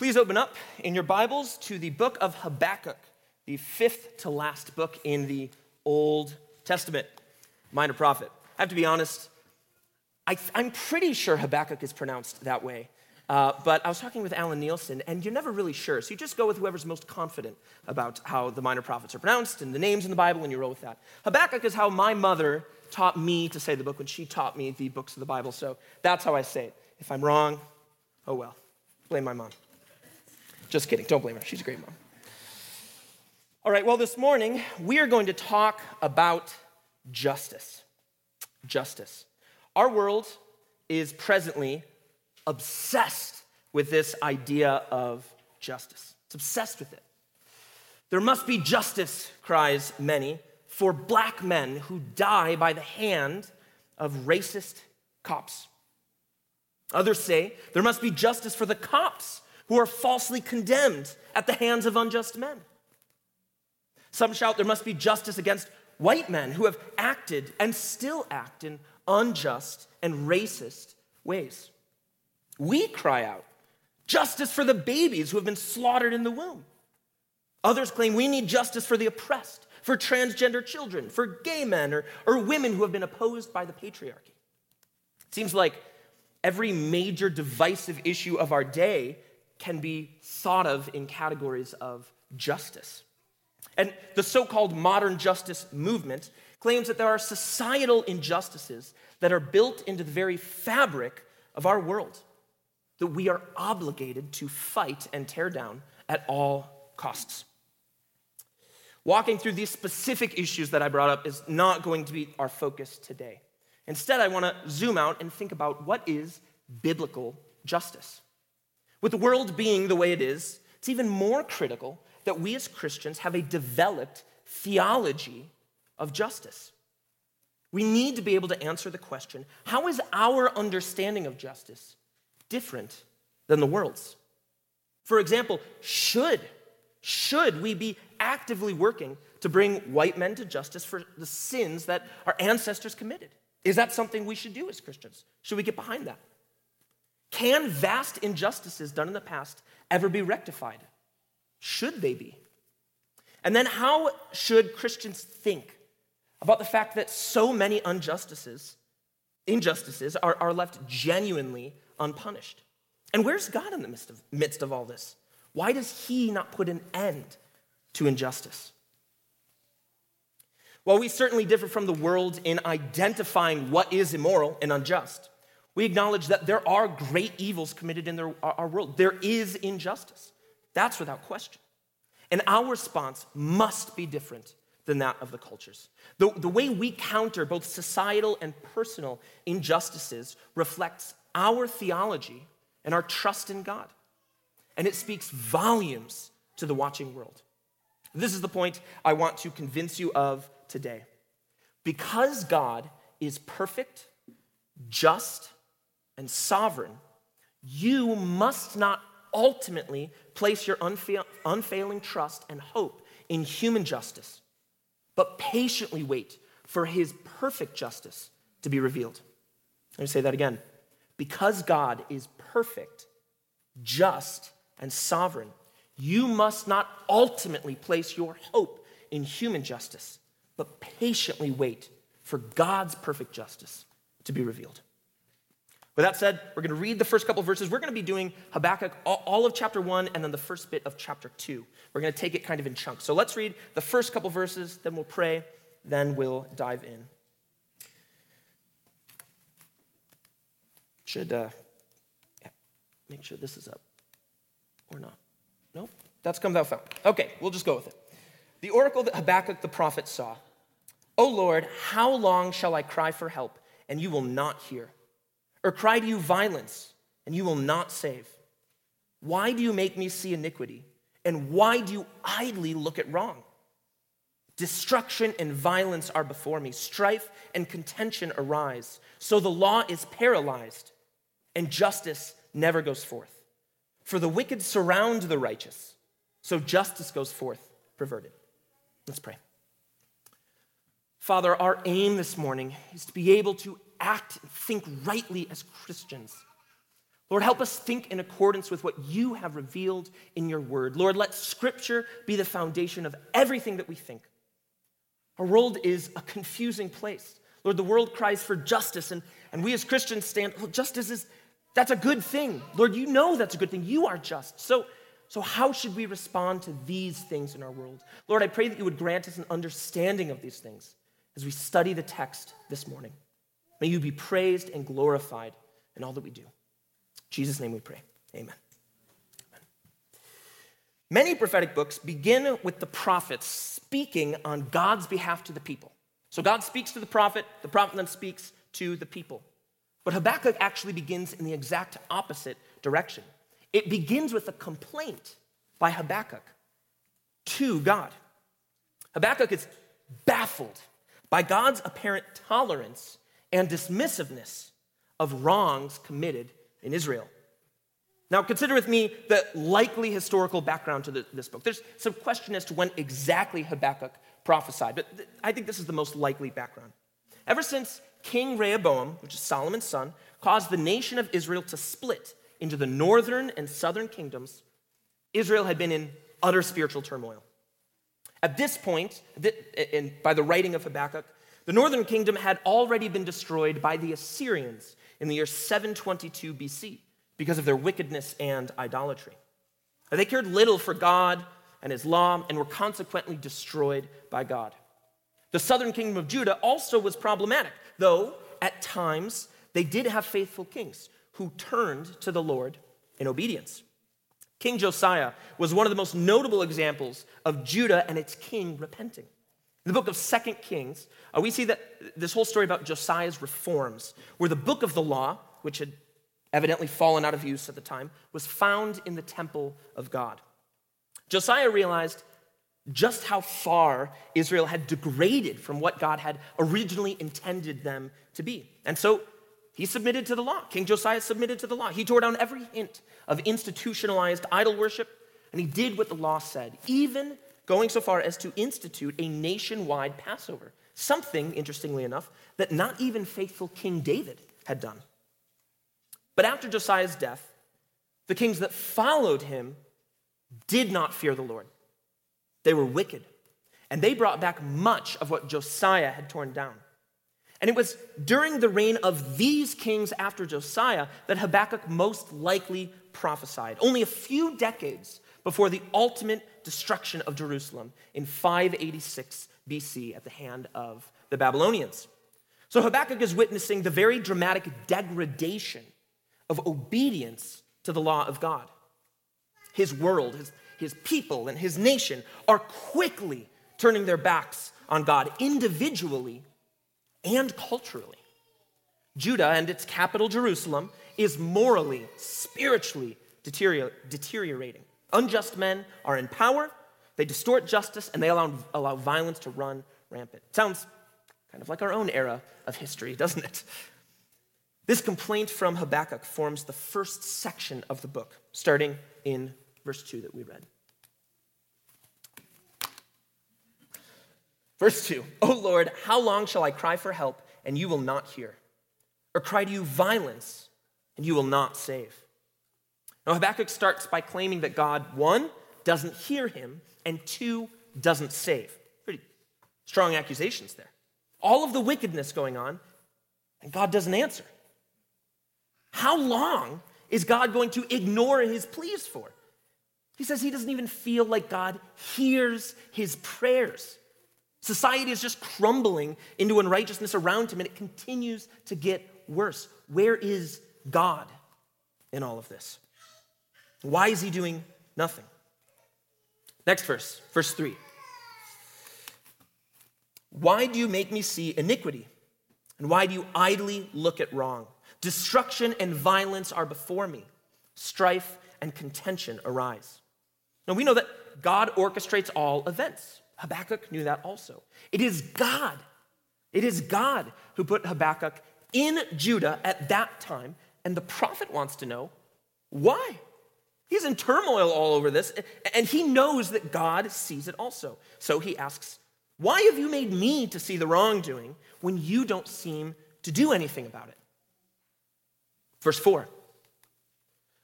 Please open up in your Bibles to the book of Habakkuk, the fifth to last book in the Old Testament, minor prophet. I have to be honest, I, am pretty sure Habakkuk is pronounced that way. Uh, but I was talking with Alan Nielsen, and you're never really sure. So you just go with whoever's most confident about how the minor prophets are pronounced and the names in the Bible, and you roll with that. Habakkuk is how my mother taught me to say the book when she taught me the books of the Bible. So that's how I say it. If I'm wrong, oh well. Blame my mom. Just kidding. Don't blame her. She's a great mom. All right, well, this morning we are going to talk about justice. Justice. Our world is presently obsessed with this idea of justice. It's obsessed with it. There must be justice, cries many, for black men who die by the hand of racist cops. Others say there must be justice for the cops who are falsely condemned at the hands of unjust men. Some shout there must be justice against white men who have acted and still act in unjust and racist ways. We cry out justice for the babies who have been slaughtered in the womb. Others claim we need justice for the oppressed, for transgender children, for gay men, or, or women who have been opposed by the patriarchy. It seems like every major divisive issue of our day can be thought of in categories of justice. And the so called modern justice movement claims that there are societal injustices that are built into the very fabric of our world that we are obligated to fight and tear down at all costs. Walking through these specific issues that I brought up is not going to be our focus today. Instead, I want to zoom out and think about what is biblical justice. With the world being the way it is, it's even more critical that we as Christians have a developed theology of justice. We need to be able to answer the question how is our understanding of justice different than the world's? For example, should, should we be actively working to bring white men to justice for the sins that our ancestors committed? Is that something we should do as Christians? Should we get behind that? Can vast injustices done in the past ever be rectified? Should they be? And then, how should Christians think about the fact that so many injustices, injustices are, are left genuinely unpunished? And where's God in the midst of, midst of all this? Why does He not put an end to injustice? Well, we certainly differ from the world in identifying what is immoral and unjust, we acknowledge that there are great evils committed in their, our world. There is injustice. That's without question. And our response must be different than that of the cultures. The, the way we counter both societal and personal injustices reflects our theology and our trust in God. And it speaks volumes to the watching world. This is the point I want to convince you of today. Because God is perfect, just, and sovereign, you must not ultimately place your unfail- unfailing trust and hope in human justice, but patiently wait for his perfect justice to be revealed. Let me say that again. Because God is perfect, just, and sovereign, you must not ultimately place your hope in human justice, but patiently wait for God's perfect justice to be revealed. With that said, we're going to read the first couple verses. We're going to be doing Habakkuk, all of chapter one, and then the first bit of chapter two. We're going to take it kind of in chunks. So let's read the first couple verses, then we'll pray, then we'll dive in. Should uh, make sure this is up or not. Nope, that's Come Thou Fount. Okay, we'll just go with it. The oracle that Habakkuk the prophet saw. O Lord, how long shall I cry for help, and you will not hear? Or cry to you violence, and you will not save? Why do you make me see iniquity? And why do you idly look at wrong? Destruction and violence are before me, strife and contention arise. So the law is paralyzed, and justice never goes forth. For the wicked surround the righteous, so justice goes forth perverted. Let's pray. Father, our aim this morning is to be able to act and think rightly as Christians. Lord, help us think in accordance with what you have revealed in your word. Lord, let scripture be the foundation of everything that we think. Our world is a confusing place. Lord, the world cries for justice, and, and we as Christians stand, well, justice is, that's a good thing. Lord, you know that's a good thing. You are just. So, so how should we respond to these things in our world? Lord, I pray that you would grant us an understanding of these things as we study the text this morning. May you be praised and glorified in all that we do. In Jesus' name we pray. Amen. Amen. Many prophetic books begin with the prophets speaking on God's behalf to the people. So God speaks to the prophet, the prophet then speaks to the people. But Habakkuk actually begins in the exact opposite direction. It begins with a complaint by Habakkuk to God. Habakkuk is baffled by God's apparent tolerance and dismissiveness of wrongs committed in Israel. Now, consider with me the likely historical background to the, this book. There's some question as to when exactly Habakkuk prophesied, but th- I think this is the most likely background. Ever since King Rehoboam, which is Solomon's son, caused the nation of Israel to split into the northern and southern kingdoms, Israel had been in utter spiritual turmoil. At this point, by the writing of Habakkuk, the northern kingdom had already been destroyed by the Assyrians in the year 722 BC because of their wickedness and idolatry. They cared little for God and his law and were consequently destroyed by God. The southern kingdom of Judah also was problematic, though at times they did have faithful kings who turned to the Lord in obedience. King Josiah was one of the most notable examples of Judah and its king repenting. In the book of Second Kings, uh, we see that this whole story about Josiah's reforms, where the book of the law, which had evidently fallen out of use at the time, was found in the temple of God. Josiah realized just how far Israel had degraded from what God had originally intended them to be. And so he submitted to the law. King Josiah submitted to the law. He tore down every hint of institutionalized idol worship, and he did what the law said, even going so far as to institute a nationwide Passover. Something, interestingly enough, that not even faithful King David had done. But after Josiah's death, the kings that followed him did not fear the Lord. They were wicked, and they brought back much of what Josiah had torn down. And it was during the reign of these kings after Josiah that Habakkuk most likely prophesied, only a few decades before the ultimate destruction of Jerusalem in 586 BC at the hand of the Babylonians. So Habakkuk is witnessing the very dramatic degradation of obedience to the law of God. His world, his, his people, and his nation are quickly turning their backs on God individually and culturally. Judah and its capital, Jerusalem, is morally, spiritually deteriorating. Unjust men are in power, they distort justice, and they allow, allow violence to run rampant. Sounds kind of like our own era of history, doesn't it? This complaint from Habakkuk forms the first section of the book, starting in verse 2 that we read. Verse 2 O Lord, how long shall I cry for help and you will not hear? Or cry to you violence and you will not save? Now, Habakkuk starts by claiming that God, one, doesn't hear him, and two, doesn't save. Pretty strong accusations there. All of the wickedness going on, and God doesn't answer. How long is God going to ignore his pleas for? He says he doesn't even feel like God hears his prayers. Society is just crumbling into unrighteousness around him, and it continues to get worse. Where is God in all of this? Why is he doing nothing? Next verse, verse 3. Why do you make me see iniquity? And why do you idly look at wrong? Destruction and violence are before me, strife and contention arise. Now we know that God orchestrates all events. Habakkuk knew that also. It is God, it is God who put Habakkuk in Judah at that time, and the prophet wants to know why. He's in turmoil all over this, and he knows that God sees it also. So he asks, Why have you made me to see the wrongdoing when you don't seem to do anything about it? Verse 4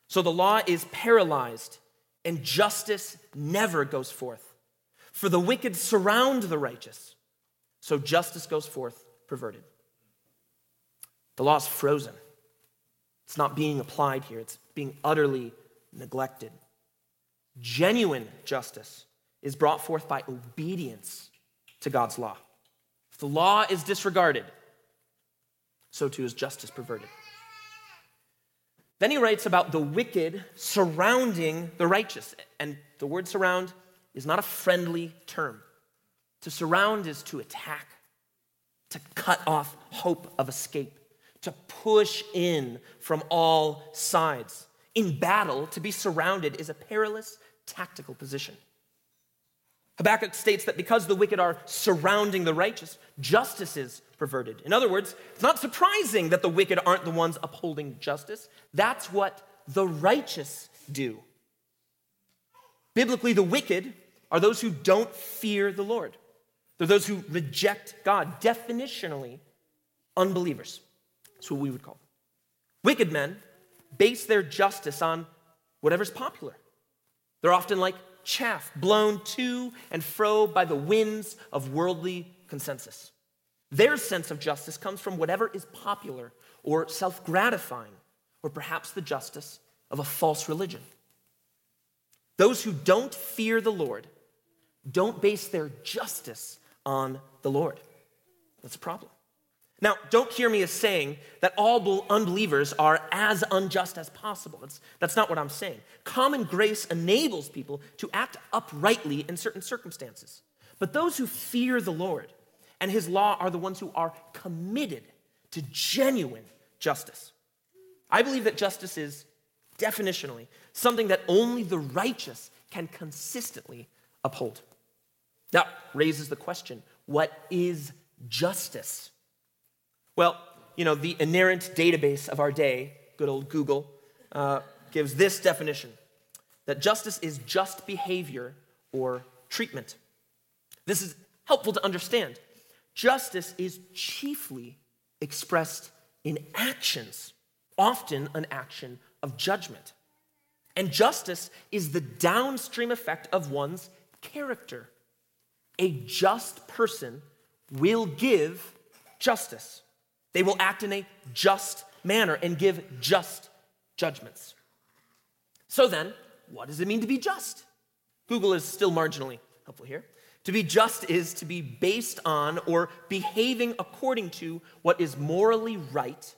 So the law is paralyzed, and justice never goes forth. For the wicked surround the righteous, so justice goes forth perverted. The law is frozen. It's not being applied here, it's being utterly neglected. Genuine justice is brought forth by obedience to God's law. If the law is disregarded, so too is justice perverted. Then he writes about the wicked surrounding the righteous. And the word surround is not a friendly term. To surround is to attack, to cut off hope of escape, to push in from all sides. In battle, to be surrounded is a perilous tactical position. Habakkuk states that because the wicked are surrounding the righteous, justice is perverted. In other words, it's not surprising that the wicked aren't the ones upholding justice. That's what the righteous do. Biblically, the wicked are those who don't fear the Lord. They're those who reject God, definitionally, unbelievers. That's what we would call them. Wicked men base their justice on whatever's popular. They're often like chaff blown to and fro by the winds of worldly consensus. Their sense of justice comes from whatever is popular or self gratifying, or perhaps the justice of a false religion. Those who don't fear the Lord don't base their justice on the Lord. That's a problem. Now, don't hear me as saying that all unbelievers are as unjust as possible. That's, that's not what I'm saying. Common grace enables people to act uprightly in certain circumstances. But those who fear the Lord and his law are the ones who are committed to genuine justice. I believe that justice is definitionally something that only the righteous can consistently uphold. That raises the question what is justice? Well, you know, the inerrant database of our day, good old Google, uh, gives this definition that justice is just behavior or treatment. This is helpful to understand. Justice is chiefly expressed in actions, often an action of judgment. And justice is the downstream effect of one's character. A just person will give justice. They will act in a just manner and give just judgments. So then, what does it mean to be just? Google is still marginally helpful here. To be just is to be based on or behaving according to what is morally right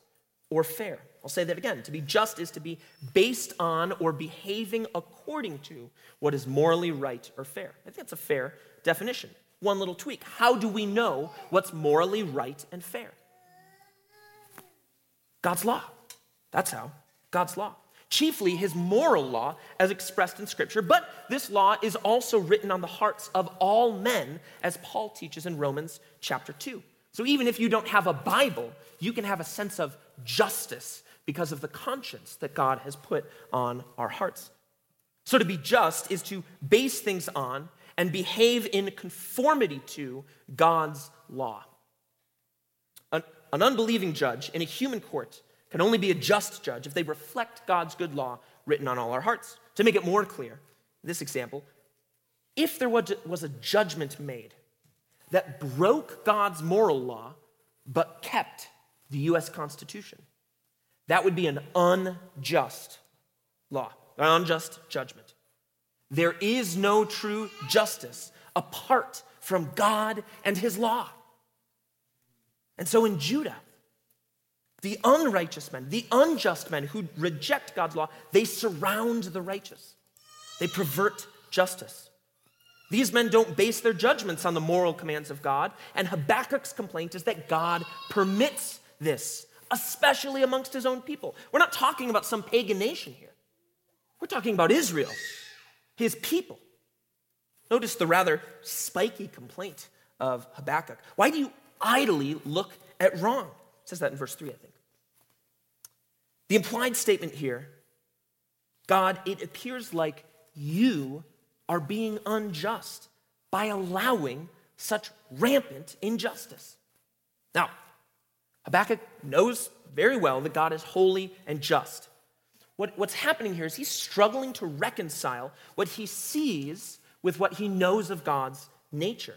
or fair. I'll say that again. To be just is to be based on or behaving according to what is morally right or fair. I think that's a fair definition. One little tweak. How do we know what's morally right and fair? God's law. That's how. God's law. Chiefly his moral law as expressed in Scripture, but this law is also written on the hearts of all men, as Paul teaches in Romans chapter 2. So even if you don't have a Bible, you can have a sense of justice because of the conscience that God has put on our hearts. So to be just is to base things on and behave in conformity to God's law. An unbelieving judge in a human court can only be a just judge if they reflect God's good law written on all our hearts. To make it more clear, this example, if there was a judgment made that broke God's moral law but kept the US Constitution, that would be an unjust law, an unjust judgment. There is no true justice apart from God and his law. And so in Judah, the unrighteous men, the unjust men who reject God's law, they surround the righteous. They pervert justice. These men don't base their judgments on the moral commands of God, and Habakkuk's complaint is that God permits this, especially amongst his own people. We're not talking about some pagan nation here. We're talking about Israel, his people. Notice the rather spiky complaint of Habakkuk. Why do you idly look at wrong. It says that in verse 3, I think. The implied statement here God, it appears like you are being unjust by allowing such rampant injustice. Now, Habakkuk knows very well that God is holy and just. what, what's happening here is he's struggling to reconcile what he sees with what he knows of God's nature.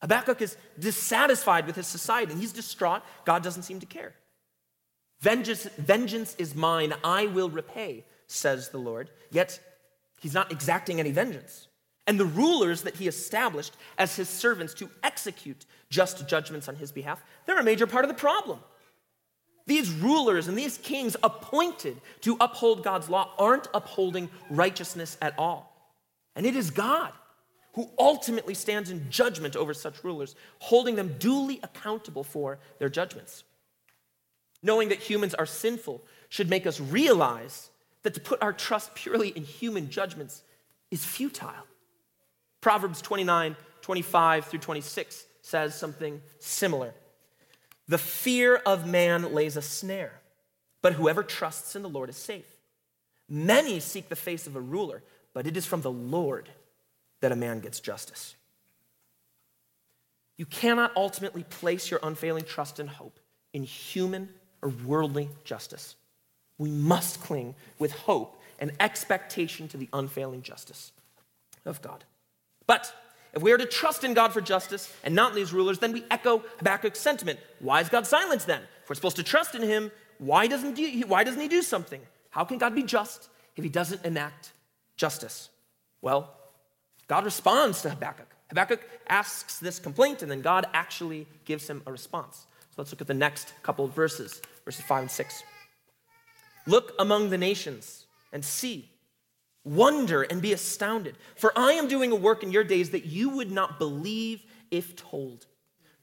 Habakkuk is dissatisfied with his society and he's distraught. God doesn't seem to care. Vengeance, vengeance is mine, I will repay, says the Lord. Yet he's not exacting any vengeance. And the rulers that he established as his servants to execute just judgments on his behalf, they're a major part of the problem. These rulers and these kings appointed to uphold God's law aren't upholding righteousness at all. And it is God who ultimately stands in judgment over such rulers, holding them duly accountable for their judgments. Knowing that humans are sinful should make us realize that to put our trust purely in human judgments is futile. Proverbs 29 25 through 26 says something similar. The fear of man lays a snare, but whoever trusts in the Lord is safe. Many seek the face of a ruler, but it is from the Lord that a man gets justice. You cannot ultimately place your unfailing trust and hope in human or worldly justice. We must cling with hope and expectation to the unfailing justice of God. But if we are to trust in God for justice and not in these rulers, then we echo Habakkuk's sentiment. Why is God silent then? If we're supposed to trust in him, why doesn't he, why doesn't he do something? How can God be just if he doesn't enact justice? Well, God responds to Habakkuk. Habakkuk asks this complaint, and then God actually gives him a response. So let's look at the next couple of verses, verses 5 and 6. Look among the nations and see Wonder and be astounded, for I am doing a work in your days that you would not believe if told.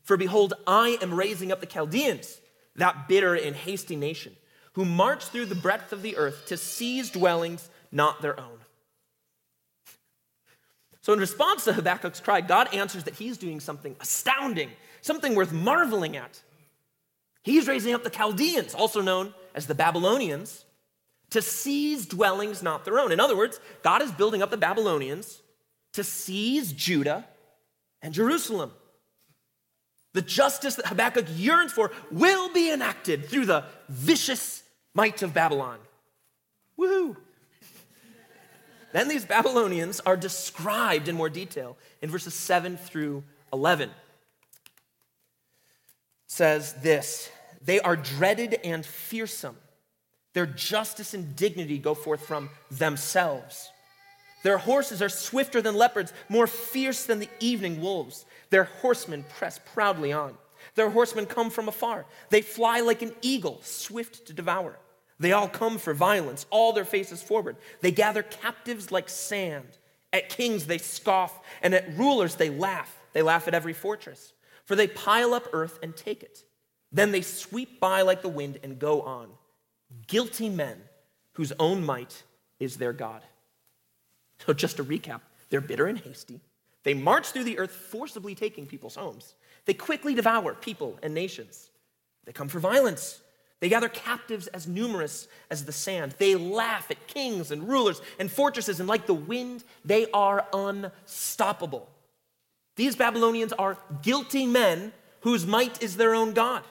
For behold, I am raising up the Chaldeans, that bitter and hasty nation, who march through the breadth of the earth to seize dwellings not their own. So, in response to Habakkuk's cry, God answers that he's doing something astounding, something worth marveling at. He's raising up the Chaldeans, also known as the Babylonians, to seize dwellings not their own. In other words, God is building up the Babylonians to seize Judah and Jerusalem. The justice that Habakkuk yearns for will be enacted through the vicious might of Babylon. Woohoo! Then these Babylonians are described in more detail in verses 7 through 11. It says this They are dreaded and fearsome their justice and dignity go forth from themselves. Their horses are swifter than leopards, more fierce than the evening wolves. Their horsemen press proudly on. Their horsemen come from afar. They fly like an eagle, swift to devour. They all come for violence, all their faces forward. They gather captives like sand. At kings they scoff, and at rulers they laugh. They laugh at every fortress, for they pile up earth and take it. Then they sweep by like the wind and go on guilty men whose own might is their God. So, just to recap, they're bitter and hasty. They march through the earth, forcibly taking people's homes. They quickly devour people and nations. They come for violence. They gather captives as numerous as the sand. They laugh at kings and rulers and fortresses, and like the wind, they are unstoppable. These Babylonians are guilty men whose might is their own God.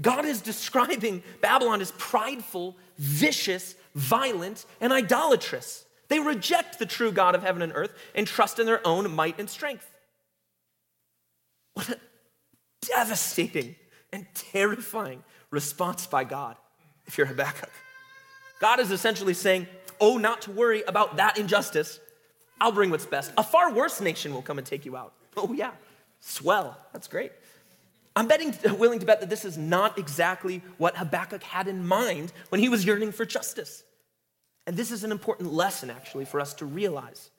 God is describing Babylon as prideful, vicious, violent, and idolatrous. They reject the true God of heaven and earth and trust in their own might and strength. What a devastating and terrifying response by God if you're Habakkuk. God is essentially saying, Oh, not to worry about that injustice. I'll bring what's best. A far worse nation will come and take you out. Oh, yeah. Swell. That's great. I'm betting, willing to bet that this is not exactly what Habakkuk had in mind when he was yearning for justice. And this is an important lesson, actually, for us to realize.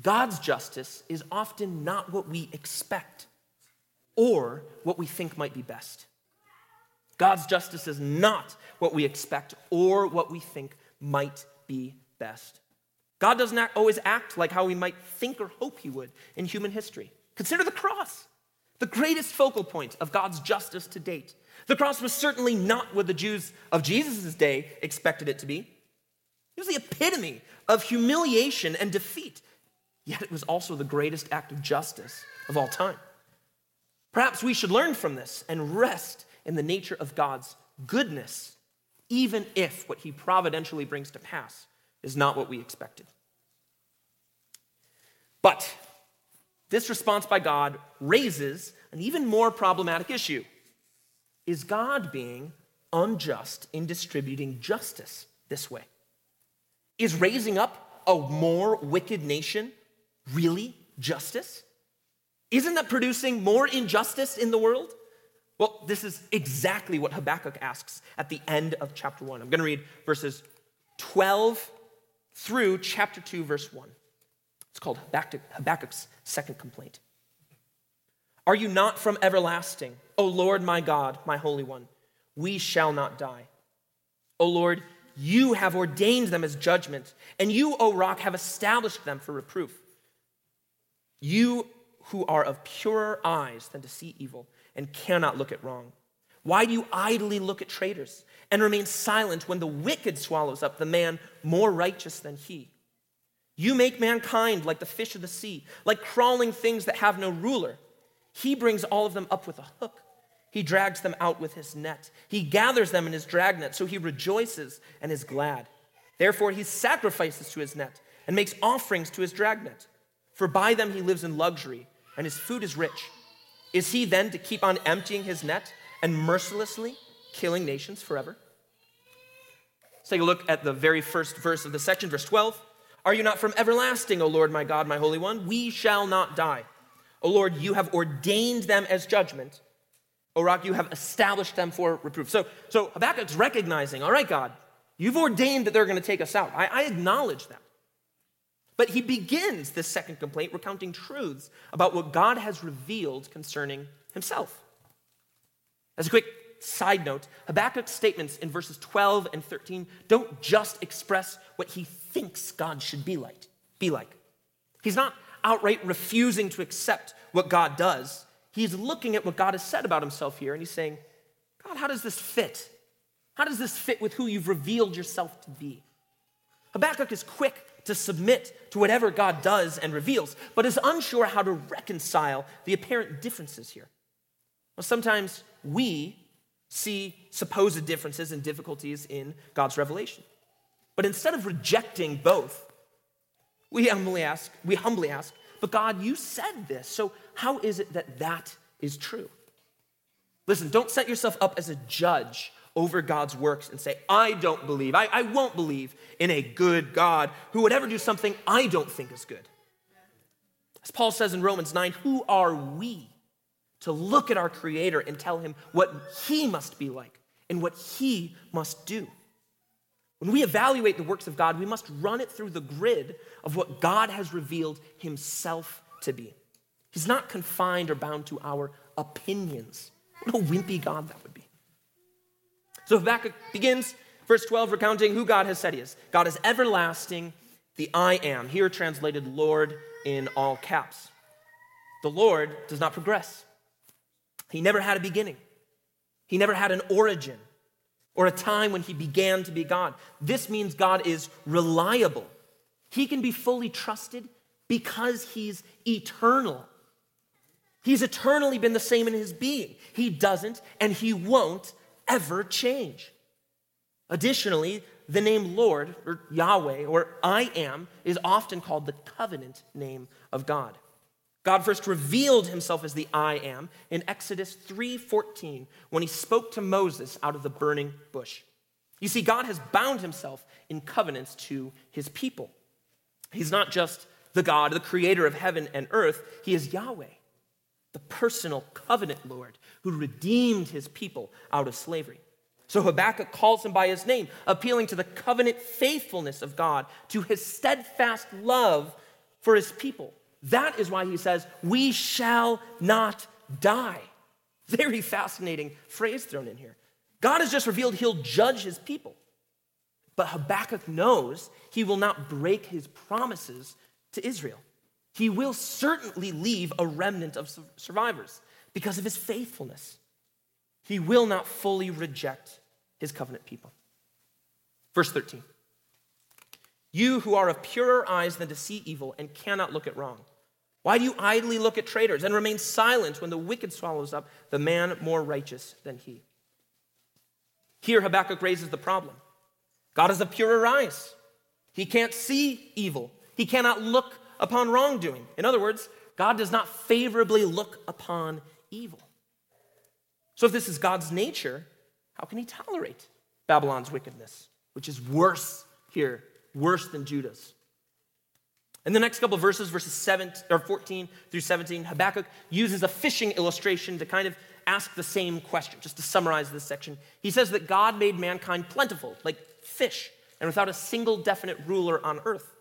God's justice is often not what we expect or what we think might be best. God's justice is not what we expect or what we think might be best. God doesn't always act like how we might think or hope he would in human history. Consider the cross the greatest focal point of God's justice to date. The cross was certainly not what the Jews of Jesus' day expected it to be. It was the epitome of humiliation and defeat, yet it was also the greatest act of justice of all time. Perhaps we should learn from this and rest in the nature of God's goodness even if what he providentially brings to pass is not what we expected. But this response by God raises an even more problematic issue. Is God being unjust in distributing justice this way? Is raising up a more wicked nation really justice? Isn't that producing more injustice in the world? Well, this is exactly what Habakkuk asks at the end of chapter 1. I'm going to read verses 12 through chapter 2, verse 1. It's called Habakkuk, Habakkuk's second complaint. Are you not from everlasting, O Lord my God, my Holy One? We shall not die. O Lord, you have ordained them as judgment, and you, O rock, have established them for reproof. You who are of purer eyes than to see evil and cannot look at wrong. Why do you idly look at traitors and remain silent when the wicked swallows up the man more righteous than he? You make mankind like the fish of the sea, like crawling things that have no ruler. He brings all of them up with a hook. He drags them out with his net. He gathers them in his dragnet, so he rejoices and is glad. Therefore, he sacrifices to his net and makes offerings to his dragnet. For by them he lives in luxury, and his food is rich. Is he then to keep on emptying his net and mercilessly killing nations forever? Let's take a look at the very first verse of the section, verse 12. Are you not from everlasting, O Lord, my God, my Holy One? We shall not die. O Lord, you have ordained them as judgment. O rock, you have established them for reproof. So, so Habakkuk's recognizing, all right, God, you've ordained that they're going to take us out. I, I acknowledge that. But he begins this second complaint recounting truths about what God has revealed concerning himself. As a quick side note, Habakkuk's statements in verses 12 and 13 don't just express what he thinks God should be like. Be like. He's not outright refusing to accept what God does. He's looking at what God has said about himself here and he's saying, God, how does this fit? How does this fit with who you've revealed yourself to be? Habakkuk is quick to submit to whatever God does and reveals, but is unsure how to reconcile the apparent differences here. Well, sometimes we see supposed differences and difficulties in God's revelation. But instead of rejecting both, we humbly ask, we humbly ask, but God, you said this, so how is it that that is true? Listen, don't set yourself up as a judge over God's works and say, I don't believe, I, I won't believe in a good God who would ever do something I don't think is good. As Paul says in Romans 9, who are we to look at our Creator and tell him what he must be like and what he must do? When we evaluate the works of God, we must run it through the grid of what God has revealed himself to be. He's not confined or bound to our opinions. What a wimpy God that would be. So Habakkuk begins, verse 12, recounting who God has said he is. God is everlasting, the I am, here translated Lord in all caps. The Lord does not progress. He never had a beginning, he never had an origin or a time when he began to be God. This means God is reliable. He can be fully trusted because he's eternal. He's eternally been the same in his being. He doesn't and he won't ever change. Additionally, the name Lord or Yahweh or I am is often called the covenant name of God. God first revealed himself as the I am in Exodus 3:14 when he spoke to Moses out of the burning bush. You see God has bound himself in covenants to his people. He's not just the God, the creator of heaven and earth, he is Yahweh, the personal covenant Lord who redeemed his people out of slavery. So Habakkuk calls him by his name, appealing to the covenant faithfulness of God, to his steadfast love for his people. That is why he says, We shall not die. Very fascinating phrase thrown in here. God has just revealed he'll judge his people. But Habakkuk knows he will not break his promises to Israel. He will certainly leave a remnant of survivors because of his faithfulness. He will not fully reject his covenant people. Verse 13 You who are of purer eyes than to see evil and cannot look at wrong, why do you idly look at traitors and remain silent when the wicked swallows up the man more righteous than he? Here, Habakkuk raises the problem God has a purer eyes. He can't see evil, he cannot look upon wrongdoing. In other words, God does not favorably look upon evil. So, if this is God's nature, how can he tolerate Babylon's wickedness, which is worse here, worse than Judah's? In the next couple of verses, verses 7, or 14 through 17, Habakkuk uses a fishing illustration to kind of ask the same question, just to summarize this section. He says that God made mankind plentiful, like fish, and without a single definite ruler on earth.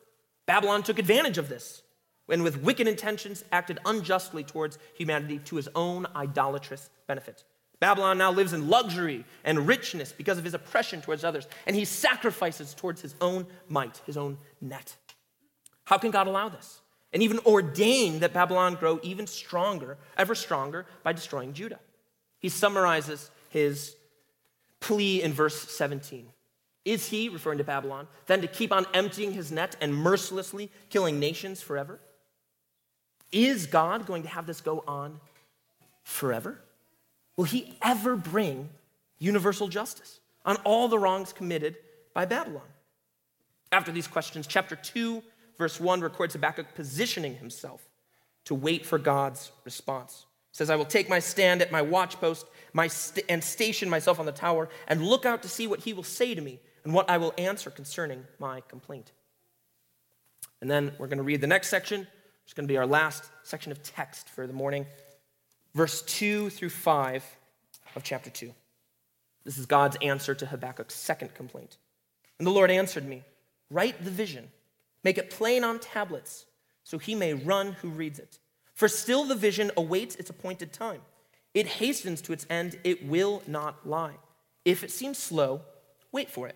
Babylon took advantage of this and with wicked intentions acted unjustly towards humanity to his own idolatrous benefit. Babylon now lives in luxury and richness because of his oppression towards others, and he sacrifices towards his own might, his own net. How can God allow this? And even ordain that Babylon grow even stronger, ever stronger, by destroying Judah. He summarizes his plea in verse 17. Is he, referring to Babylon, then to keep on emptying his net and mercilessly killing nations forever? Is God going to have this go on forever? Will he ever bring universal justice on all the wrongs committed by Babylon? After these questions, chapter 2, verse 1 records Habakkuk positioning himself to wait for God's response. It says, I will take my stand at my watchpost st- and station myself on the tower and look out to see what he will say to me and what I will answer concerning my complaint. And then we're going to read the next section, it's going to be our last section of text for the morning, verse 2 through 5 of chapter 2. This is God's answer to Habakkuk's second complaint. And the Lord answered me Write the vision, make it plain on tablets, so he may run who reads it. For still the vision awaits its appointed time. It hastens to its end, it will not lie. If it seems slow, wait for it.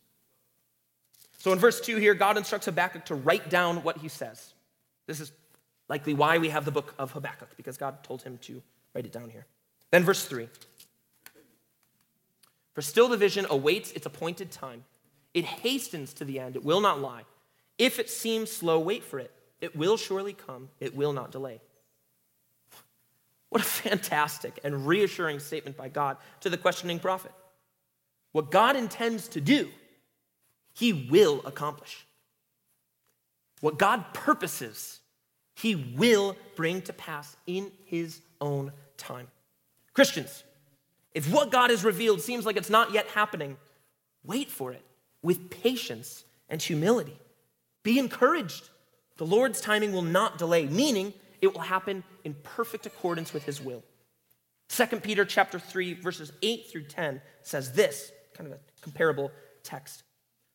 So in verse 2 here, God instructs Habakkuk to write down what he says. This is likely why we have the book of Habakkuk, because God told him to Write it down here. Then, verse 3 For still the vision awaits its appointed time. It hastens to the end, it will not lie. If it seems slow, wait for it. It will surely come, it will not delay. What a fantastic and reassuring statement by God to the questioning prophet. What God intends to do, he will accomplish. What God purposes, he will bring to pass in his own time. Christians, if what God has revealed seems like it's not yet happening, wait for it with patience and humility. Be encouraged. The Lord's timing will not delay, meaning it will happen in perfect accordance with his will. 2 Peter chapter 3 verses 8 through 10 says this, kind of a comparable text.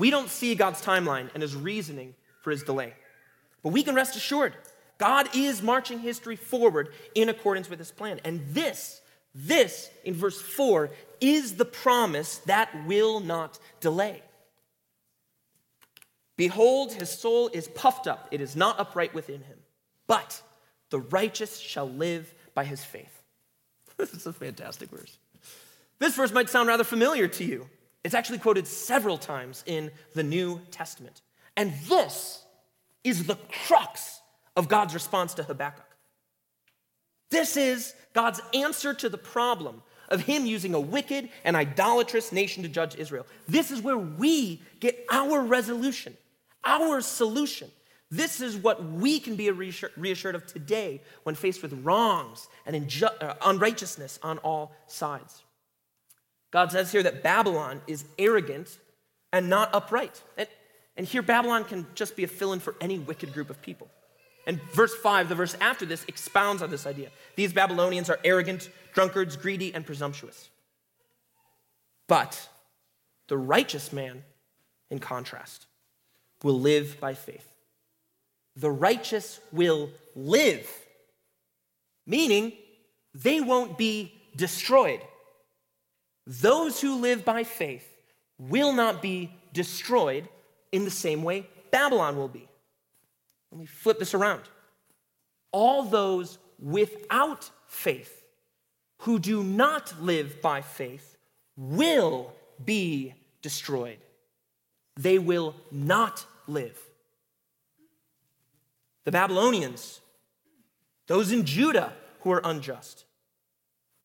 We don't see God's timeline and his reasoning for his delay, but we can rest assured God is marching history forward in accordance with his plan. And this, this in verse 4 is the promise that will not delay. Behold, his soul is puffed up, it is not upright within him. But the righteous shall live by his faith. This is a fantastic verse. This verse might sound rather familiar to you. It's actually quoted several times in the New Testament. And this is the crux of God's response to Habakkuk. This is God's answer to the problem of him using a wicked and idolatrous nation to judge Israel. This is where we get our resolution, our solution. This is what we can be reassured of today when faced with wrongs and uh, unrighteousness on all sides. God says here that Babylon is arrogant, and not upright. And, and here, Babylon can just be a fill in for any wicked group of people. And verse 5, the verse after this, expounds on this idea. These Babylonians are arrogant, drunkards, greedy, and presumptuous. But the righteous man, in contrast, will live by faith. The righteous will live, meaning they won't be destroyed. Those who live by faith will not be destroyed in the same way Babylon will be. Let me flip this around. All those without faith who do not live by faith will be destroyed. They will not live. The Babylonians, those in Judah who are unjust,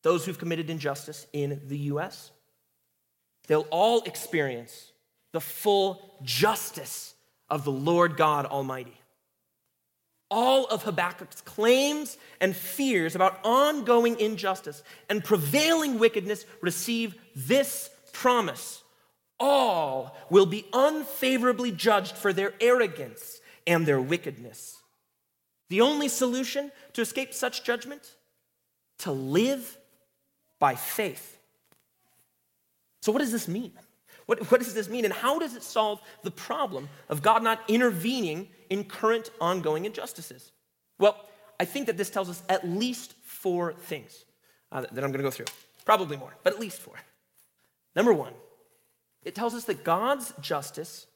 those who've committed injustice in the U.S., they'll all experience the full justice of the Lord God Almighty. All of Habakkuk's claims and fears about ongoing injustice and prevailing wickedness receive this promise. All will be unfavorably judged for their arrogance and their wickedness. The only solution to escape such judgment? To live by faith. So, what does this mean? What, what does this mean, and how does it solve the problem of God not intervening in current ongoing injustices? Well, I think that this tells us at least four things uh, that I'm going to go through. Probably more, but at least four. Number one, it tells us that God's justice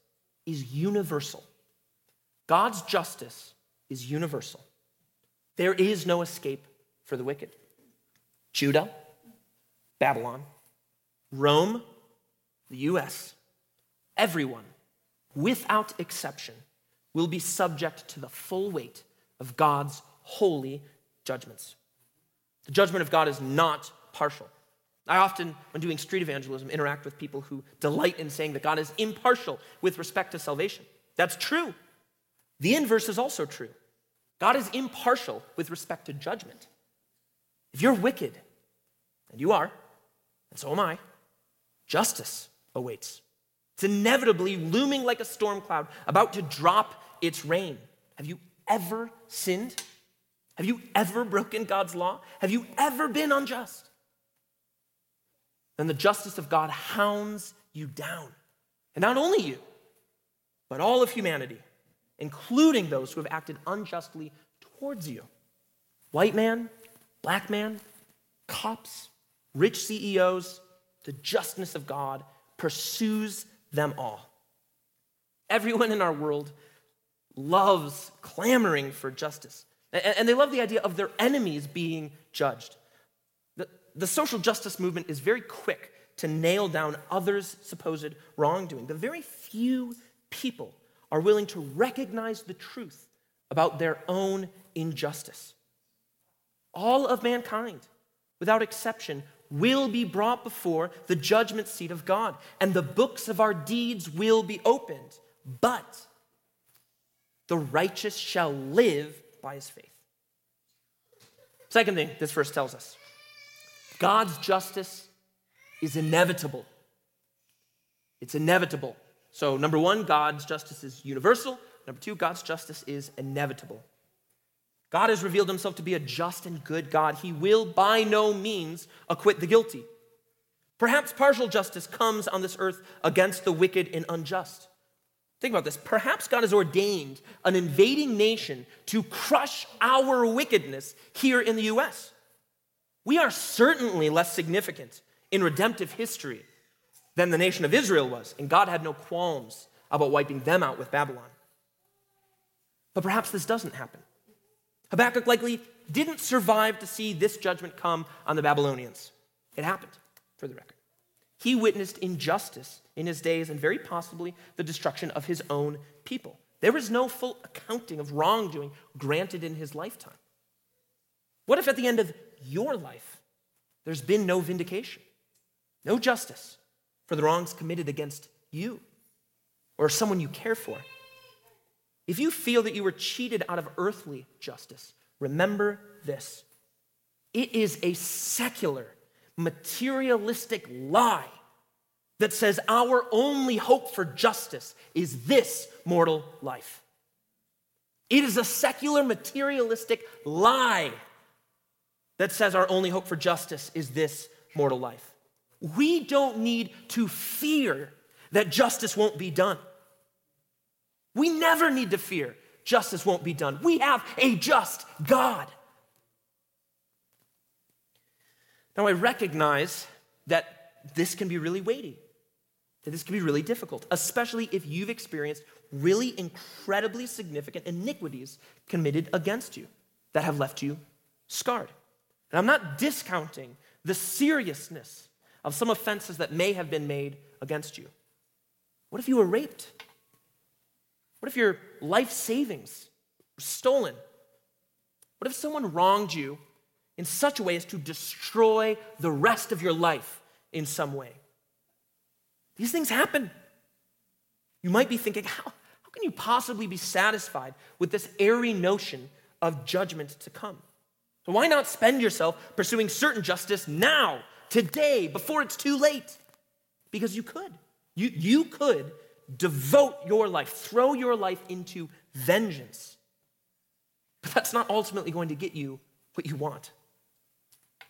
is universal. God's justice is universal. There is no escape for the wicked. Judah, Babylon, Rome, the US, everyone, without exception, will be subject to the full weight of God's holy judgments. The judgment of God is not partial. I often, when doing street evangelism, interact with people who delight in saying that God is impartial with respect to salvation. That's true. The inverse is also true. God is impartial with respect to judgment. If you're wicked, and you are, and so am I, justice awaits. It's inevitably looming like a storm cloud, about to drop its rain. Have you ever sinned? Have you ever broken God's law? Have you ever been unjust? Then the justice of God hounds you down. And not only you, but all of humanity, including those who have acted unjustly towards you. White man, black man, cops, rich CEOs, the justness of God pursues them all. Everyone in our world loves clamoring for justice, and they love the idea of their enemies being judged. The, social justice movement is very quick to nail down others' supposed wrongdoing. The very few people are willing to recognize the truth about their own injustice. All of mankind, without exception, will be brought before the judgment seat of God, and the books of our deeds will be opened. But the righteous shall live by his faith. Second thing this verse tells us God's justice is inevitable. It's inevitable. So, number one, God's justice is universal. Number two, God's justice is inevitable. God has revealed himself to be a just and good God. He will by no means acquit the guilty. Perhaps partial justice comes on this earth against the wicked and unjust. Think about this. Perhaps God has ordained an invading nation to crush our wickedness here in the US. We are certainly less significant in redemptive history than the nation of Israel was, and God had no qualms about wiping them out with Babylon. But perhaps this doesn't happen. Habakkuk likely didn't survive to see this judgment come on the Babylonians. It happened, for the record. He witnessed injustice in his days and very possibly the destruction of his own people. There was no full accounting of wrongdoing granted in his lifetime. What if at the end of your life, there's been no vindication, no justice for the wrongs committed against you or someone you care for? If you feel that you were cheated out of earthly justice, remember this it is a secular, materialistic lie that says our only hope for justice is this mortal life. It is a secular, materialistic lie that says our only hope for justice is this mortal life. We don't need to fear that justice won't be done. We never need to fear justice won't be done. We have a just God. Now, I recognize that this can be really weighty, that this can be really difficult, especially if you've experienced really incredibly significant iniquities committed against you that have left you scarred. And I'm not discounting the seriousness of some offenses that may have been made against you. What if you were raped? What if your life savings were stolen? What if someone wronged you in such a way as to destroy the rest of your life in some way? These things happen. You might be thinking, how, how can you possibly be satisfied with this airy notion of judgment to come? So, why not spend yourself pursuing certain justice now, today, before it's too late? Because you could. You, you could devote your life, throw your life into vengeance. But that's not ultimately going to get you what you want.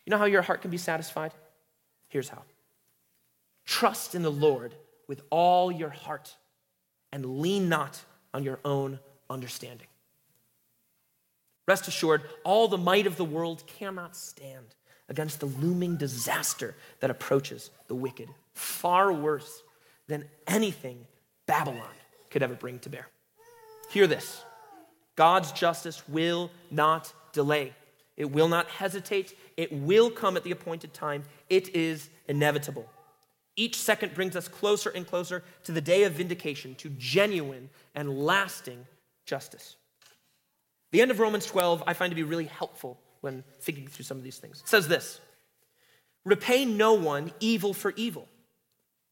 You know how your heart can be satisfied? Here's how trust in the Lord with all your heart and lean not on your own understanding. Rest assured, all the might of the world cannot stand against the looming disaster that approaches the wicked, far worse than anything Babylon could ever bring to bear. Hear this God's justice will not delay, it will not hesitate, it will come at the appointed time. It is inevitable. Each second brings us closer and closer to the day of vindication, to genuine and lasting justice. The end of Romans 12 I find to be really helpful when thinking through some of these things. It says this Repay no one evil for evil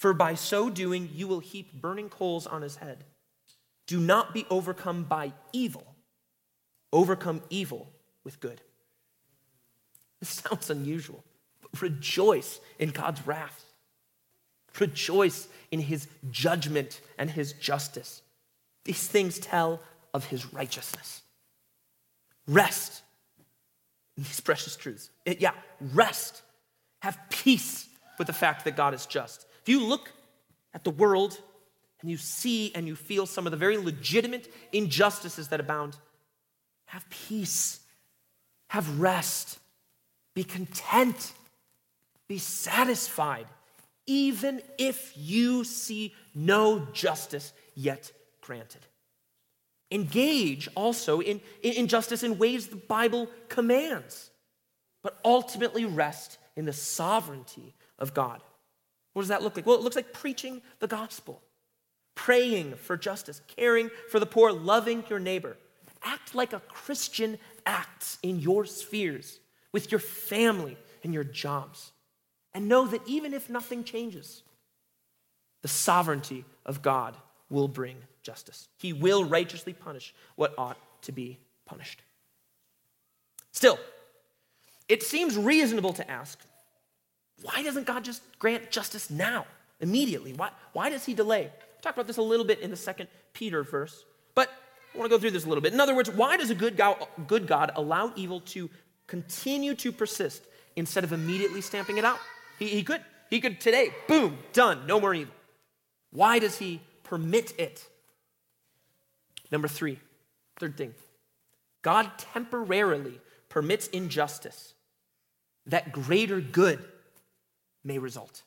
for by so doing you will heap burning coals on his head. Do not be overcome by evil, overcome evil with good. This sounds unusual, but rejoice in God's wrath. Rejoice in his judgment and his justice. These things tell of his righteousness. Rest in these precious truths. It, yeah, rest. Have peace with the fact that God is just. If you look at the world and you see and you feel some of the very legitimate injustices that abound, have peace, have rest, be content, be satisfied, even if you see no justice yet granted. Engage also in, in justice in ways the Bible commands, but ultimately rest in the sovereignty of God. What does that look like? Well, it looks like preaching the gospel, praying for justice, caring for the poor, loving your neighbor. Act like a Christian acts in your spheres, with your family and your jobs. And know that even if nothing changes, the sovereignty of God will bring justice. He will righteously punish what ought to be punished. Still, it seems reasonable to ask why doesn't God just grant justice now, immediately? Why, why does he delay? We talked about this a little bit in the second Peter verse, but I want to go through this a little bit. In other words, why does a good God, good God allow evil to continue to persist instead of immediately stamping it out? He, he could. He could today, boom, done, no more evil. Why does he permit it? Number three, third thing God temporarily permits injustice that greater good may result.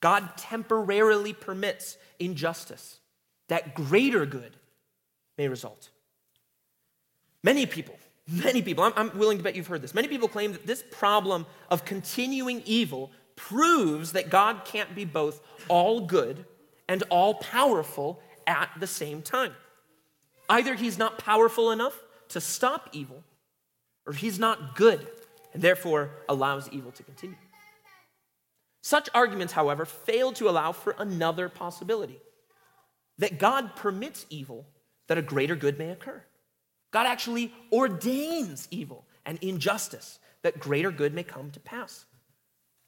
God temporarily permits injustice that greater good may result. Many people, many people, I'm, I'm, willing to bet you've heard this, many people claim that this problem of continuing evil proves that God can't be both all good and all powerful at the same time. Either he's not powerful enough to stop evil, or he's not good and therefore allows evil to continue. Such arguments, however, fail to allow for another possibility that God permits evil that a greater good may occur. God actually ordains evil and injustice that greater good may come to pass.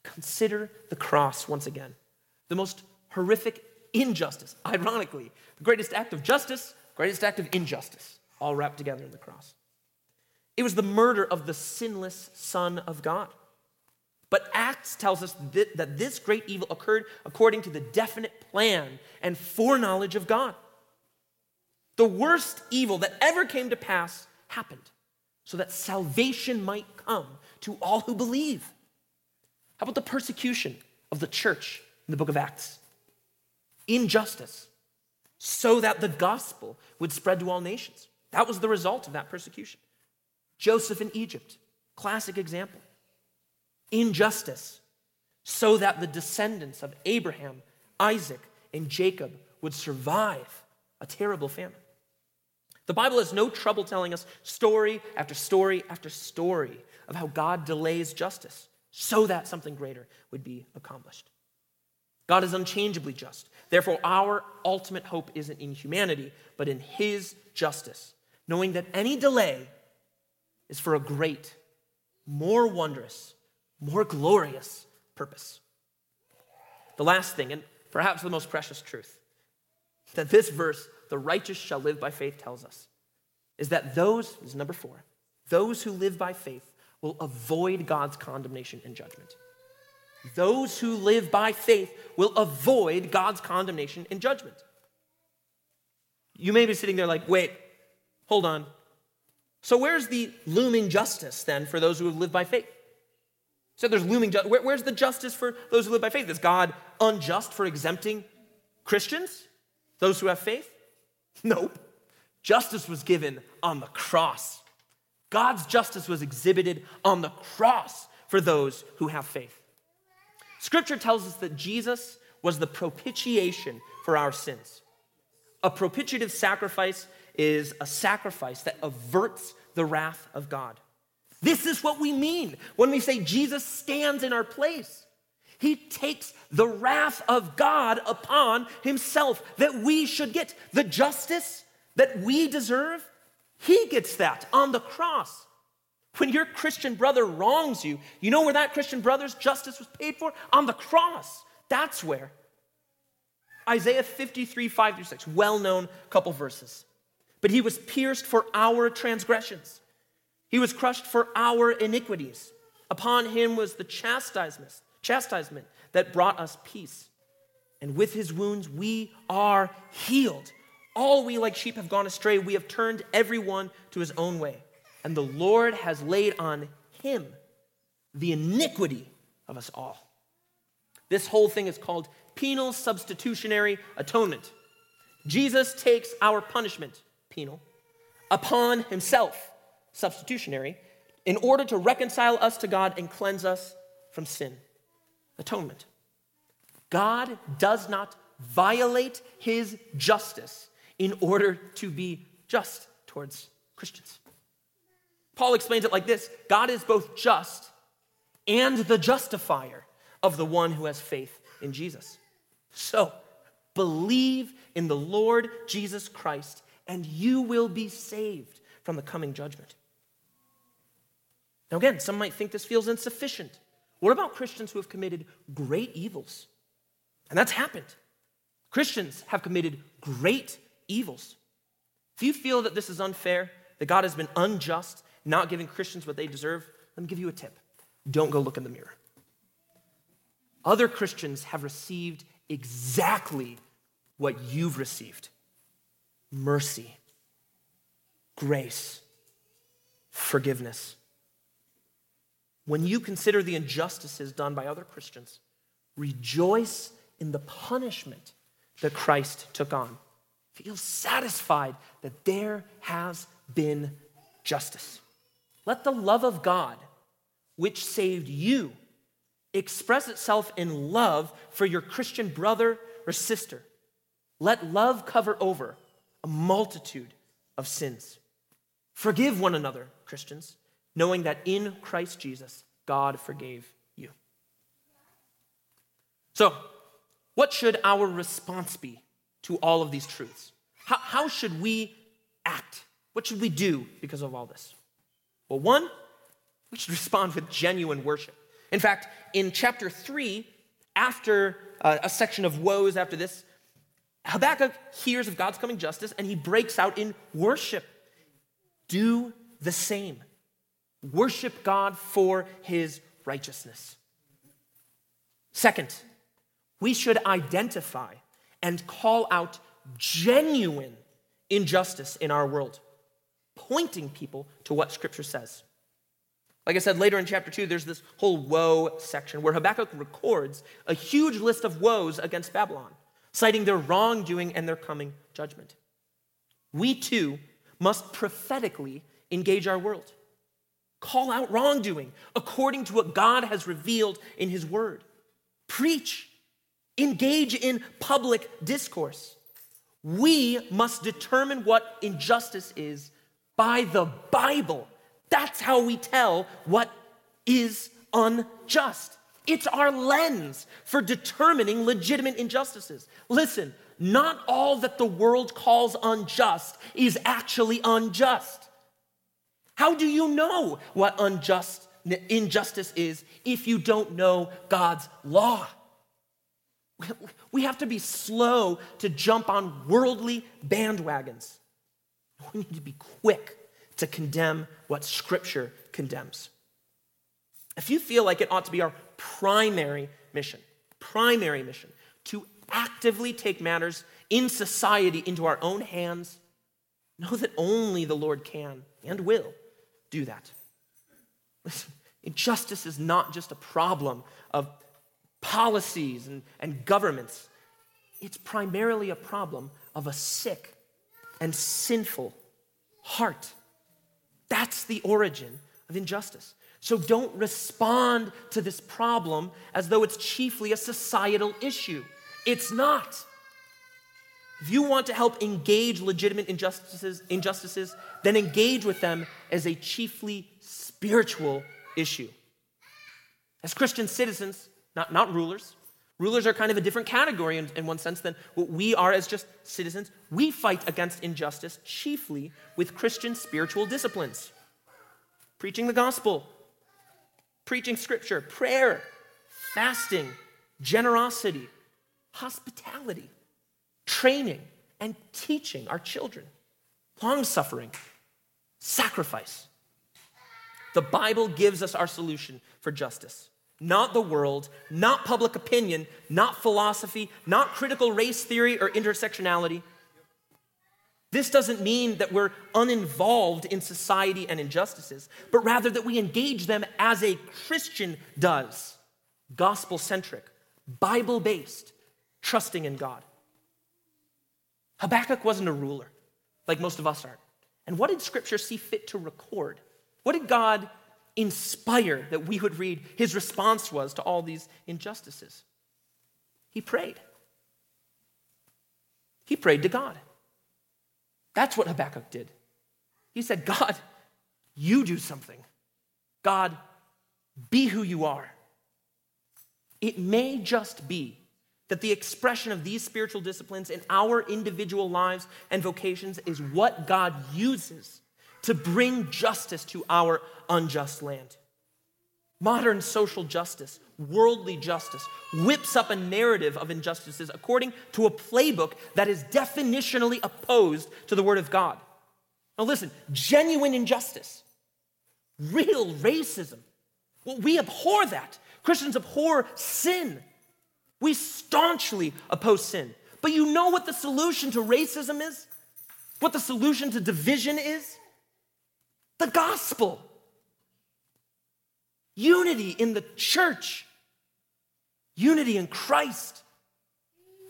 Consider the cross once again. The most horrific injustice, ironically, the greatest act of justice, greatest act of injustice, all wrapped together in the cross. It was the murder of the sinless Son of God. But Acts tells us that this great evil occurred according to the definite plan and foreknowledge of God. The worst evil that ever came to pass happened so that salvation might come to all who believe. How about the persecution of the church in the book of Acts? Injustice, so that the gospel would spread to all nations. That was the result of that persecution. Joseph in Egypt, classic example. Injustice, so that the descendants of Abraham, Isaac, and Jacob would survive a terrible famine. The Bible has no trouble telling us story after story after story of how God delays justice so that something greater would be accomplished. God is unchangeably just. Therefore, our ultimate hope isn't in humanity, but in His justice, knowing that any delay is for a great, more wondrous, more glorious purpose. The last thing, and perhaps the most precious truth, that this verse, the righteous shall live by faith, tells us, is that those, is number four, those who live by faith will avoid God's condemnation and judgment. Those who live by faith will avoid God's condemnation and judgment. You may be sitting there like, wait, hold on. So, where's the looming justice then for those who live by faith? So, there's looming justice. Where, where's the justice for those who live by faith? Is God unjust for exempting Christians, those who have faith? Nope. Justice was given on the cross. God's justice was exhibited on the cross for those who have faith. Scripture tells us that Jesus was the propitiation for our sins. A propitiative sacrifice is a sacrifice that averts the wrath of God. This is what we mean when we say Jesus stands in our place. He takes the wrath of God upon himself that we should get. The justice that we deserve, he gets that on the cross. When your Christian brother wrongs you, you know where that Christian brother's justice was paid for? On the cross. That's where. Isaiah 53, 5 through 6, well known couple verses but he was pierced for our transgressions. He was crushed for our iniquities. Upon him was the chastisement, chastisement that brought us peace. And with his wounds we are healed. All we like sheep have gone astray. We have turned everyone to his own way. And the Lord has laid on him the iniquity of us all. This whole thing is called penal substitutionary atonement. Jesus takes our punishment penal, upon himself, substitutionary, in order to reconcile us to God and cleanse us from sin. Atonement. God does not violate his justice in order to be just towards Christians. Paul explains it like this God is both just and the justifier of the one who has faith in Jesus. So, believe in the Lord Jesus Christ and you will be saved from the coming judgment. Now, again, some might think this feels insufficient. What about Christians who have committed great evils? And that's happened. Christians have committed great evils. If you feel that this is unfair, that God has been unjust, not giving Christians what they deserve, let me give you a tip. Don't go look in the mirror. Other Christians have received exactly what you've received mercy, grace, forgiveness. When you consider the injustices done by other Christians, rejoice in the punishment that Christ took on. Feel satisfied that there has been justice. Let the love of God, which saved you, express itself in love for your Christian brother or sister. Let love cover over a multitude of sins. Forgive one another, Christians, knowing that in Christ Jesus, God forgave you. So, what should our response be to all of these truths? How, how should we act? What should we do because of all this? Well, one, we should respond with genuine worship. In fact, in chapter 3, after uh, a section of woes after this, Habakkuk hears of God's coming justice and he breaks out in worship. Do the same. Worship God for his righteousness. Second, we should identify and call out genuine injustice in our world, pointing people to what Scripture says. Like I said, later in chapter 2, there's this whole woe section where Habakkuk records a huge list of woes against Babylon, citing their wrongdoing and their coming judgment. We too must prophetically engage our world, call out wrongdoing according to what God has revealed in His Word, preach, engage in public discourse. We must determine what injustice is by the Bible that's how we tell what is unjust. It's our lens for determining legitimate injustices. Listen, not all that the world calls unjust is actually unjust. How do you know what unjust injustice is if you don't know God's law? We have to be slow to jump on worldly bandwagons. We need to be quick to condemn what Scripture condemns. If you feel like it ought to be our primary mission, primary mission, to actively take matters in society into our own hands, know that only the Lord can and will do that. Listen, injustice is not just a problem of policies and, and governments, it's primarily a problem of a sick and sinful heart. That's the origin of injustice. So don't respond to this problem as though it's chiefly a societal issue. It's not. If you want to help engage legitimate injustices, injustices, then engage with them as a chiefly spiritual issue. As Christian citizens, not, not rulers, rulers are kind of a different category in, in one sense than what we are as just citizens. We fight against injustice chiefly with Christian spiritual disciplines preaching the gospel, preaching scripture, prayer, fasting, generosity, hospitality, training, and teaching our children, long suffering, sacrifice. The Bible gives us our solution for justice. Not the world, not public opinion, not philosophy, not critical race theory or intersectionality. This doesn't mean that we're uninvolved in society and injustices, but rather that we engage them as a Christian does gospel centric, Bible based, trusting in God. Habakkuk wasn't a ruler like most of us are. And what did Scripture see fit to record? What did God inspire that we would read his response was to all these injustices? He prayed. He prayed to God. That's what Habakkuk did. He said, God, you do something. God, be who you are. It may just be that the expression of these spiritual disciplines in our individual lives and vocations is what God uses to bring justice to our unjust land. Modern social justice, worldly justice, whips up a narrative of injustices according to a playbook that is definitionally opposed to the Word of God. Now, listen genuine injustice, real racism. Well, we abhor that. Christians abhor sin. We staunchly oppose sin. But you know what the solution to racism is? What the solution to division is? The gospel. Unity in the church, unity in Christ.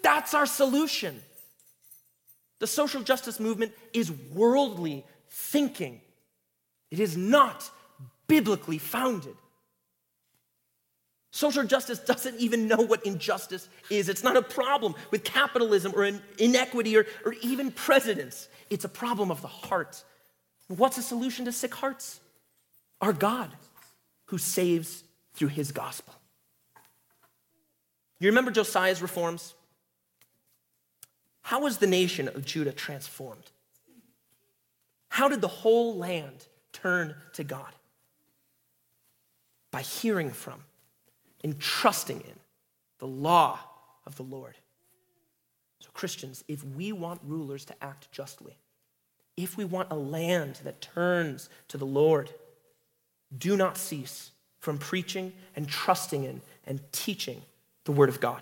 That's our solution. The social justice movement is worldly thinking, it is not biblically founded. Social justice doesn't even know what injustice is. It's not a problem with capitalism or inequity or, or even presidents. It's a problem of the heart. What's the solution to sick hearts? Our God, who saves through his gospel. You remember Josiah's reforms? How was the nation of Judah transformed? How did the whole land turn to God? By hearing from and trusting in the law of the Lord. So, Christians, if we want rulers to act justly, if we want a land that turns to the Lord, do not cease from preaching and trusting in and teaching the Word of God.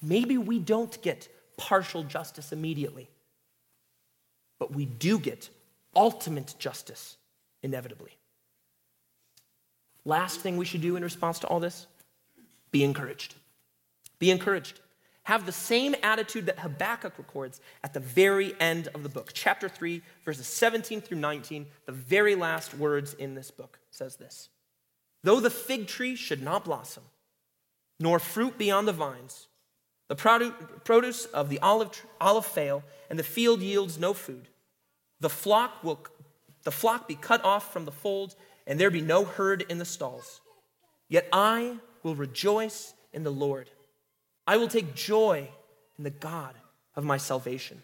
Maybe we don't get partial justice immediately, but we do get ultimate justice inevitably. Last thing we should do in response to all this be encouraged. Be encouraged. Have the same attitude that Habakkuk records at the very end of the book. Chapter 3, verses 17 through 19, the very last words in this book says this Though the fig tree should not blossom, nor fruit be on the vines, the produce of the olive, olive fail, and the field yields no food, the flock will the flock be cut off from the fold, and there be no herd in the stalls. Yet I will rejoice in the Lord. I will take joy in the God of my salvation.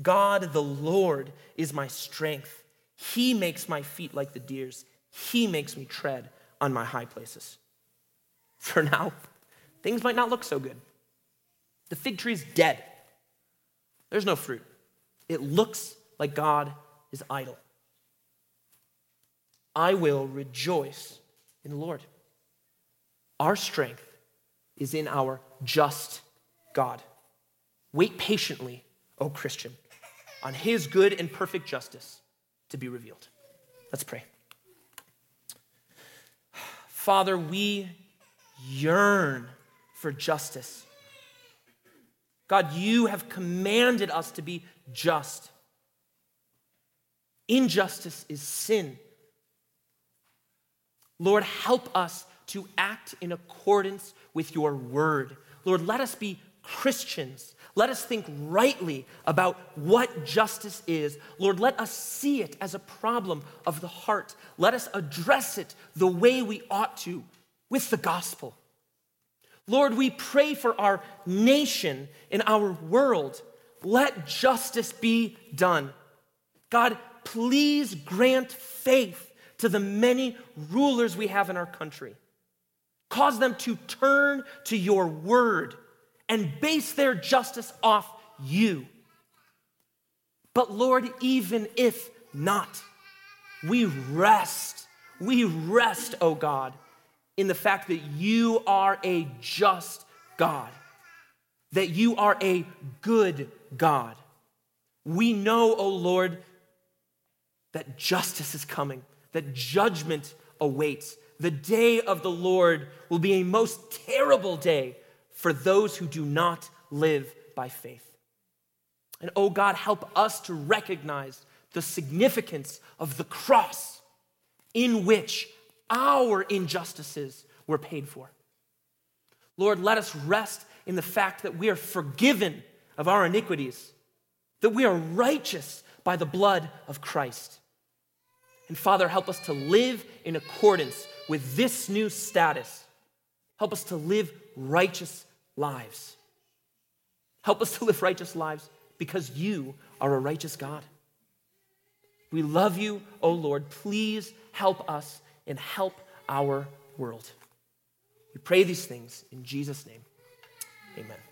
God, the Lord, is my strength. He makes my feet like the deer's. He makes me tread on my high places. For now, things might not look so good. The fig tree is dead. There's no fruit. It looks like God is idle. I will rejoice in the Lord. Our strength is in our just God. Wait patiently, O Christian, on his good and perfect justice to be revealed. Let's pray. Father, we yearn for justice. God, you have commanded us to be just. Injustice is sin. Lord, help us to act in accordance with your word. Lord, let us be Christians. Let us think rightly about what justice is. Lord, let us see it as a problem of the heart. Let us address it the way we ought to with the gospel. Lord, we pray for our nation and our world. Let justice be done. God, please grant faith to the many rulers we have in our country. Cause them to turn to your word and base their justice off you. But Lord, even if not, we rest. We rest, O oh God, in the fact that you are a just God, that you are a good God. We know, O oh Lord, that justice is coming that judgment awaits. The day of the Lord will be a most terrible day for those who do not live by faith. And oh God, help us to recognize the significance of the cross in which our injustices were paid for. Lord, let us rest in the fact that we are forgiven of our iniquities, that we are righteous by the blood of Christ. And Father, help us to live in accordance with this new status. Help us to live righteous lives. Help us to live righteous lives because you are a righteous God. We love you, O oh Lord. Please help us and help our world. We pray these things in Jesus' name. Amen.